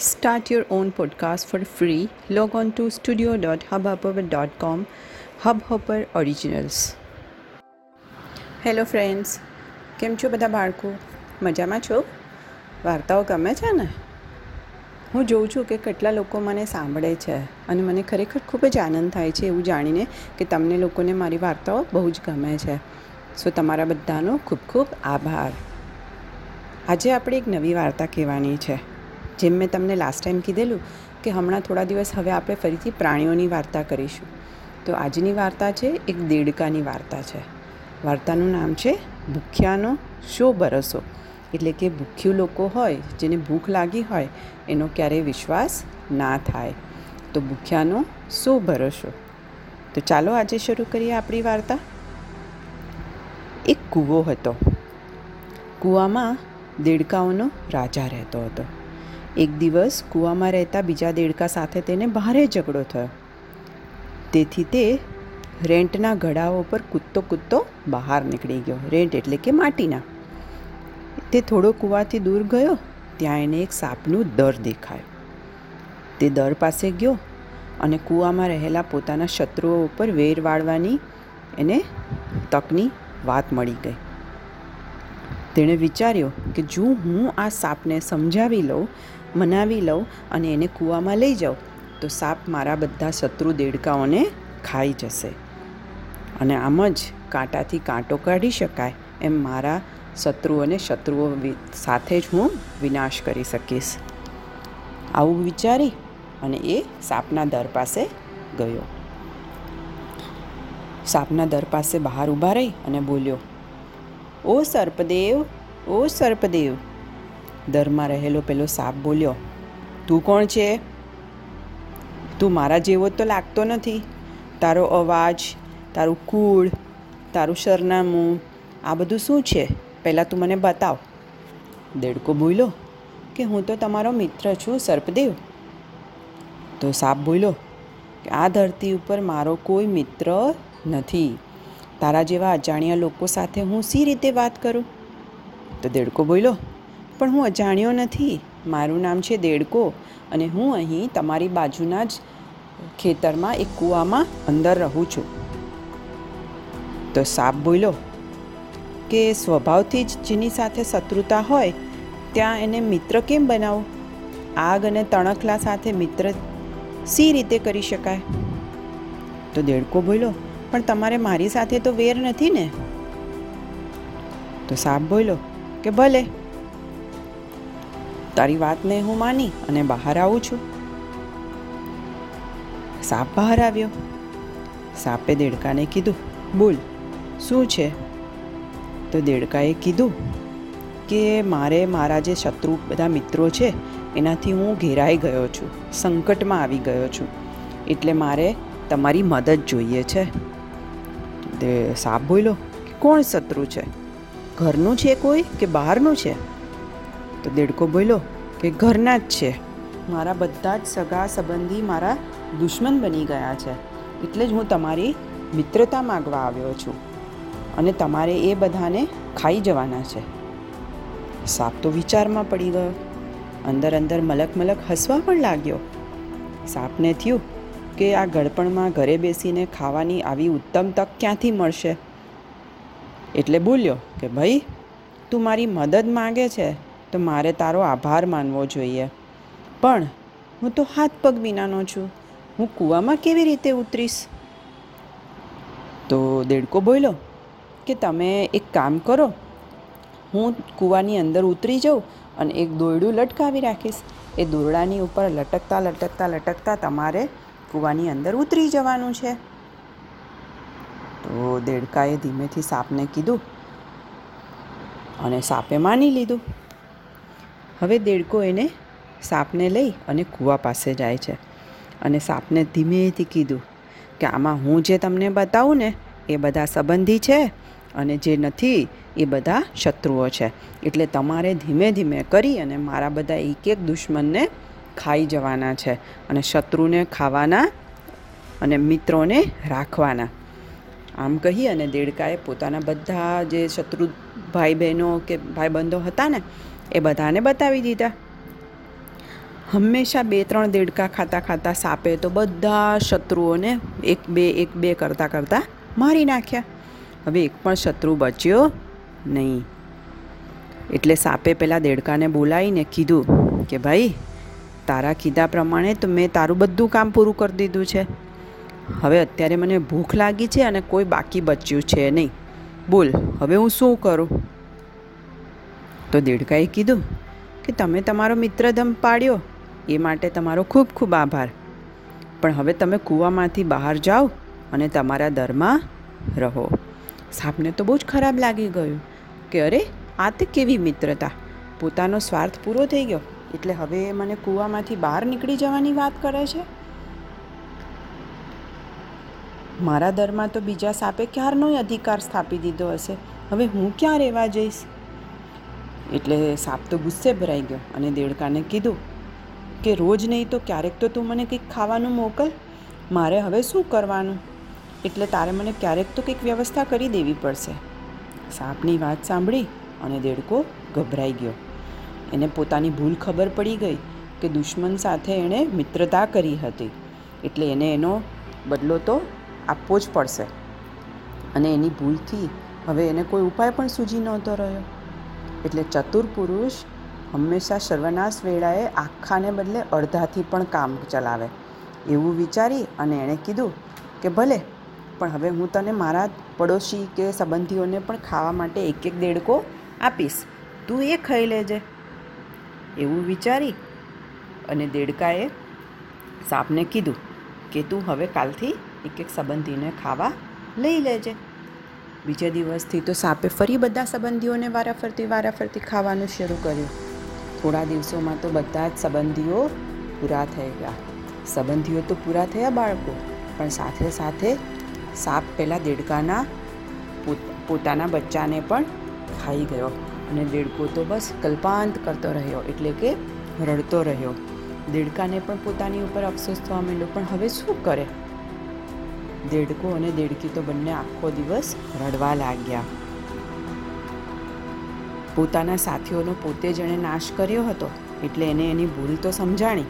Start your own podcast for free. Log on to studio.hubhopper.com. Hubhopper Originals. Hello friends કેમ છો બધા બાળકો મજામાં છો વાર્તાઓ ગમે છે ને હું જોઉં છું કે કેટલા લોકો મને સાંભળે છે અને મને ખરેખર ખૂબ જ આનંદ થાય છે એવું જાણીને કે તમને લોકોને મારી વાર્તાઓ બહુ જ ગમે છે સો તમારા બધાનો ખૂબ ખૂબ આભાર આજે આપણે એક નવી વાર્તા કહેવાની છે જેમ મેં તમને લાસ્ટ ટાઈમ કીધેલું કે હમણાં થોડા દિવસ હવે આપણે ફરીથી પ્રાણીઓની વાર્તા કરીશું. તો આજની વાર્તા છે, એક દેડકાની વાર્તા છે. વાર્તાનું નામ છે, ભૂખ્યાનો શો બરસો. એટલે કે ભૂખ્યું લોકો હોય, જેને ભૂખ લાગી હોય, એનો ક્યારેય વિશ્વાસ ના થાય. તો ભૂખ્યાનો શો ભરોસો તો ચાલો આજે શરૂ કરીએ આપણી વાર્તા. એક કૂવો હતો. કૂવામાં દેડકાઓનો રાજા રહેતો હતો. એક દિવસ કૂવામાં રહેતા બીજા દેડકા સાથે તેને ભારે ઝઘડો થયો. તેથી તે રેન્ટના ઘડાઓ પર કૂદતો કૂદતો બહાર નીકળી ગયો. રેન્ટ એટલે કે માટીના. તે થોડો કૂવાથી દૂર ગયો, ત્યાં એને એક સાપનું દર દેખાયું. તે દર પાસે ગયો અને કૂવામાં રહેલા પોતાના શત્રુઓ ઉપર વેર વાળવાની એને તકની વાત મળી ગઈ. તેણે વિચાર્યો કે જો હું આ સાપને સમજાવી લઉં મનાવી લઉં અને એને કૂવામાં લઈ જાઉં, તો સાપ મારા બધા શત્રુ દેડકાઓને ખાઈ જશે. અને આમ જ કાંટાથી કાંટો કાઢી શકાય એમ મારા શત્રુઓને શત્રુઓ સાથે જ હું વિનાશ કરી શકીશ. આવું વિચારી અને એ સાપના દર પાસે ગયો. સાપના દર પાસે બહાર ઊભા રહી અને બોલ્યો, ઓ સર્પદેવ ઓ સર્પદેવ દરમાં રહેલો પેલો સાપ બોલ્યો, તું કોણ છે? તું મારા જેવો તો લાગતો નથી. તારો અવાજ, તારું કુળ, તારું સરનામું, આ બધું શું છે? પહેલાં તું મને બતાવ. દેડકો બોલ્યો, કે હું તો તમારો મિત્ર છું, સર્પદેવ. તો સાપ બોલ્યો, કે આ ધરતી ઉપર મારો કોઈ મિત્ર નથી. તારા જેવા અજાણ્યા લોકો સાથે હું સી રીતે વાત કરું? તો દેડકો બોલ્યો પણ હું અજાણ્યો નથી. મારું નામ છે દેડકો અને હું અહીં તમારી બાજુના જ ખેતરમાં એક કૂવામાં અંદર રહું છું. તો સાપ બોલ્યો, કે સ્વભાવથી જ જેની સાથે શત્રુતા હોય, ત્યાં એને મિત્ર કેમ બનાવો? આગ અને તણખલા સાથે મિત્ર સી રીતે કરી શકાય? તો દેડકો બોલ્યો, પણ તમારે મારી સાથે તો વેર નથી ને? તો સાપ બોલ્યો, કે ભલે તારી વાતને હું માની અને બહાર આવું છું. સાપ બહાર આવ્યો. સાપે દેડકાને કીધું, બોલ, શું છે? તો દેડકાએ કીધું કે, મારે મારા જે શત્રુ બધા મિત્રો છે, એનાથી હું ઘેરાઈ ગયો છું, સંકટમાં આવી ગયો છું. એટલે મારે તમારી મદદ જોઈએ છે. તે સાપ બોલ્યો, કોણ શત્રુ છે? ઘરનું છે કોઈ કે બહારનું છે? તો દેડકો બોલ્યો કે ઘરના જ છે. મારા બધા જ સગા સંબંધી મારા દુશ્મન બની ગયા છે. એટલે જ હું તમારી મિત્રતા માગવા આવ્યો છું. અને તમારે એ બધાને ખાઈ જવાના છે. સાપ તો વિચારમાં પડી ગયો. અંદર અંદર મલક મલક હસવા પણ લાગ્યો. સાપને થયું કે આ ગળપણમાં ઘરે બેસીને ખાવાની આવી ઉત્તમ તક ક્યાંથી મળશે? એટલે બોલ્યો કે ભાઈ, તું મારી મદદ માગે છે. તો મારે તારો આભાર માનવો જોઈએ. પણ હું તો હાથ પગ વિનાનો છું. હું કૂવામાં કેવી રીતે ઉતરીશ? તો દેડકો બોલ્યો કે તમે એક કામ કરો. હું કૂવાની અંદર ઉતરી જાઉં અને એક દોરડું લટકાવી રાખીશ. એ દોરડાની ઉપર લટકતા લટકતા લટકતા તમારે કૂવાની અંદર ઉતરી જવાનું છે. તો દેડકાએ ધીમેથી સાપને કીધું અને સાપે માની લીધું. હવે દેડકો એને સાપને લઈ અને કૂવા પાસે જાય છે. અને સાપને ધીમેથી કીધું કે આમાં હું જે તમને બતાવું ને, એ બધા સંબંધી છે અને જે નથી, એ બધા શત્રુઓ છે. એટલે તમારે ધીમે ધીમે કરી અને મારા બધા એક એક દુશ્મનને ખાઈ જવાના છે અને શત્રુને ખાવાના અને મિત્રોને રાખવાના. આમ કહી અને દેડકાએ પોતાના બધા જે શત્રુ ભાઈ બહેનો કે ભાઈબંધો હતા ને એ બધાને બતાવી દીધા. હંમેશા બે ત્રણ દેડકા ખાતા ખાતા સાપે તો બધા શત્રુઓને એક બે એક બે કરતાં કરતાં મારી નાખ્યા. હવે એક પણ શત્રુ બચ્યો નહીં. એટલે સાપે પહેલાં દેડકાને બોલાવીને કીધું કે ભાઈ, તારા કીધા પ્રમાણે તો મેં તારું બધું કામ પૂરું કરી દીધું છે. હવે અત્યારે મને ભૂખ લાગી છે અને કોઈ બાકી બચ્યું છે નહીં. બોલ, હવે હું શું કરું? તો દેડકાએ કીધું કે તમે તમારો મિત્રધમ પાડ્યો, એ માટે તમારો ખૂબ ખૂબ આભાર. પણ હવે તમે કૂવામાંથી બહાર જાઓ અને તમારા દરમાં રહો. સાપને તો બહુ જ ખરાબ લાગી ગયું કે અરે, આ તે કેવી મિત્રતા? પોતાનો સ્વાર્થ પૂરો થઈ ગયો, એટલે હવે મને કૂવામાંથી બહાર નીકળી જવાની વાત કરે છે? મારા દરમાં તો બીજા સાપે ક્યારનો અધિકાર સ્થાપી દીધો હશે? હવે હું ક્યાં રહેવા જઈશ? એટલે સાપ તો ગુસ્સે ભરાઈ ગયો અને દેડકાને કીધું કે, રોજ નહીં તો ક્યારેક તો તું મને કંઈક ખાવાનું મોકલ. મારે હવે શું કરવાનું? એટલે તારે મને ક્યારેક તો કંઈક વ્યવસ્થા કરી દેવી પડશે. સાપની વાત સાંભળી અને દેડકો ગભરાઈ ગયો. એને પોતાની ભૂલ ખબર પડી ગઈ કે દુશ્મન સાથે એણે મિત્રતા કરી હતી. એટલે એને એનો બદલો તો આપવો જ પડશે. અને એની ભૂલથી હવે એને કોઈ ઉપાય પણ સૂજી નહોતો રહ્યો. એટલે ચતુર પુરુષ હંમેશા સર્વનાશ વેળાએ આખાને બદલે અડધાથી પણ કામ ચલાવે. એવું વિચારી અને એણે કીધું કે ભલે, પણ હવે હું તને મારા પડોશી કે સંબંધીઓને પણ ખાવા માટે એક એક દેડકો આપીશ. તું એ ખાઈ લેજે. એવું વિચારી અને દેડકાએ સાપને કીધું કે તું હવે કાલથી એક એક સંબંધીને ખાવા લઈ લેજે. બીજા દિવસથી તો સાપે ફરી બધા સંબંધીઓને વારાફરતી વારાફરતી ખાવાનું શરૂ કર્યું. થોડા દિવસોમાં તો બધા જ સંબંધીઓ પૂરા થઈ ગયા. સંબંધીઓ તો પૂરા થયા બાળકો, પણ સાથે સાથે સાપ પહેલાં દેડકાના પોતાના બચ્ચાને પણ ખાઈ ગયો અને દેડકો તો બસ કલ્પાંત કરતો રહ્યો, એટલે કે રડતો રહ્યો. દેડકાને પણ પોતાની ઉપર અફસોસ થવા માંડ્યો, પણ હવે શું કરે? દેડકો અને દેડકી તો બંને આખો દિવસ રડવા લાગ્યા. પોતાના સાથીઓનો પોતે જેણે નાશ કર્યો હતો, એટલે એને એની ભૂલ તો સમજાણી,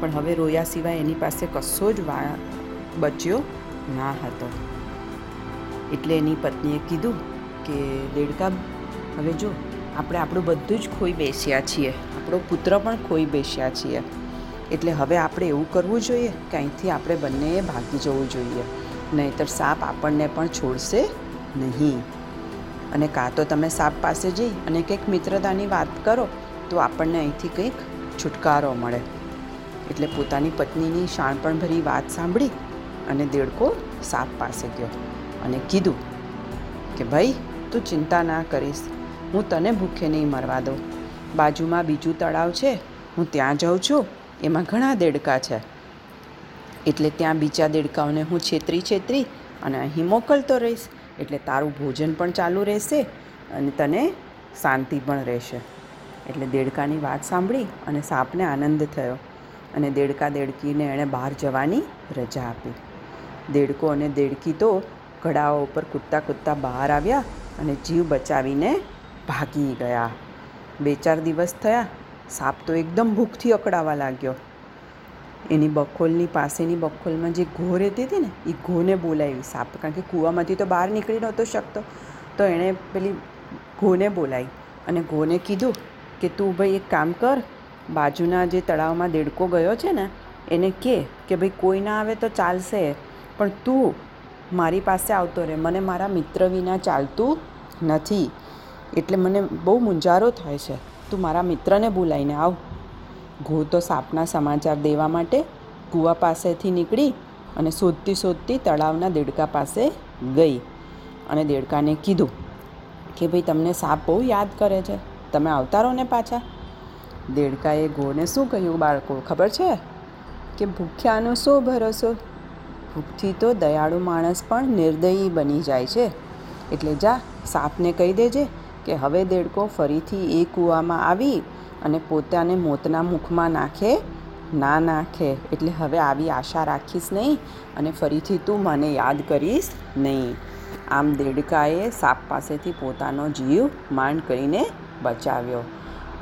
પણ હવે રોયા સિવાય એની પાસે કશો જ વા, બચ્યો ના હતો. એટલે એની પત્નીએ કીધું કે, દેડકા, હવે જો, આપણે આપણું બધું જ ખોઈ બેસ્યા છીએ, આપણો પુત્ર પણ ખોઈ બેસ્યા છીએ. એટલે હવે આપણે એવું કરવું જોઈએ, કે અહીંથી આપણે બંનેએ ભાગી જવું જોઈએ. નહીંતર સાપ આપણને પણ છોડશે નહીં. અને કાં તો તમે સાપ પાસે જઈ અને કંઈક મિત્રતાની વાત કરો, તો આપણને અહીંથી કંઈક છુટકારો મળે. એટલે પોતાની પત્નીની શાણપણભરી વાત સાંભળી અને દેડકો સાપ પાસે ગયો અને કીધું કે, ભાઈ, તું ચિંતા ના કરીશ. હું તને ભૂખે નહીં મરવા દઉં. બાજુમાં બીજું તળાવ છે. હું ત્યાં જાઉં છું. એમાં ઘણા દેડકા છે. એટલે ત્યાં બીજા દેડકાઓને હું છેતરી છેતરી અને અહીં મોકલતો રહીશ. એટલે તારું ભોજન પણ ચાલુ રહેશે અને તને શાંતિ પણ રહેશે. એટલે દેડકાની વાત સાંભળી અને સાપને આનંદ થયો અને દેડકા દેડકીને એણે બહાર જવાની રજા આપી. દેડકો અને દેડકી તો ઘડાઓ ઉપર કૂદતા કૂદતા બહાર આવ્યા અને જીવ બચાવીને ભાગી ગયા. બે ચાર દિવસ થયા, સાપ તો એકદમ ભૂખથી અકળાવા લાગ્યો. એની બખોલની પાસેની બખોલમાં જે ઘો રહેતી હતી ને, એ ઘોને બોલાવી સાપ. કારણ કે કૂવામાંથી તો બહાર નીકળી નહોતો શકતો. તો એણે પેલી ઘોને બોલાવી અને ઘોને કીધું કે તું ભાઈ એક કામ કર, બાજુના જે તળાવમાં દેડકો ગયો છે ને, એને કહે કે ભાઈ કોઈ ના આવે તો ચાલશે. પણ તું મારી પાસે આવતો રહે. મને મારા મિત્ર વિના ચાલતું નથી. એટલે મને બહુ મૂંઝારો થાય છે. તું મારા મિત્રને બોલાવીને આવ. ઘો તો સાપના સમાચાર દેવા માટે કૂવા પાસેથી નીકળી અને શોધતી શોધતી તળાવના દેડકા પાસે ગઈ અને દેડકાને કીધું કે ભાઈ તમને સાપ બહુ યાદ કરે છે, તમે આવતા રહો ને પાછા? દેડકાએ ઘોને શું કહ્યું બાળકો, ખબર છે? કે ભૂખ્યાનો શો ભરોસો? ભૂખથી તો દયાળુ માણસ પણ નિર્દયી બની જાય છે. એટલે જા, સાપને કહી દેજે કે હવે દેડકો ફરીથી એ કૂવામાં આવી અને પોતાને મોતના મુખમાં નાખે? ના નાખે. એટલે હવે આવી આશા રાખીશ નહીં અને ફરીથી તું મને યાદ કરીશ નહીં. આમ દેડકાએ સાપ પાસેથી પોતાનો જીવ માંડ કરીને બચાવ્યો.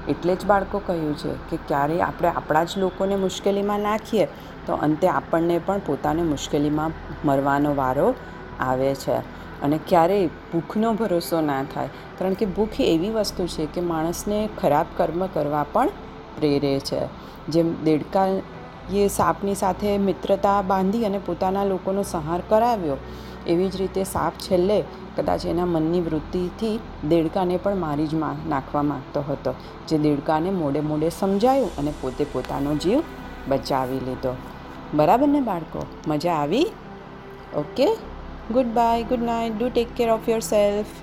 એટલે જ બાળકો કહ્યું છે કે ક્યારેય આપણે આપણા જ લોકોને મુશ્કેલીમાં નાખીએ, તો અંતે આપણને પણ પોતાને મુશ્કેલીમાં મરવાનો વારો આવે છે. અને ક્યારેય ભૂખનો ભરોસો ના થાય. કારણ કે ભૂખ એવી વસ્તુ છે કે માણસને ખરાબ કર્મ કરવા પણ પ્રેરે છે. જેમ દેડકાએ સાપની સાથે મિત્રતા બાંધી અને પોતાના લોકોનો સંહાર કરાવ્યો, એવી જ રીતે સાપ છેલ્લે કદાચ એના મનની વૃત્તિથી દેડકાને પણ મારી જ નાખવા માગતો હતો, જે દેડકાને મોડે મોડે સમજાયું અને પોતે પોતાનો જીવ બચાવી લીધો. બરાબર ને બાળકો? મજા આવી? Okay? Goodbye, good night, do take care of yourself.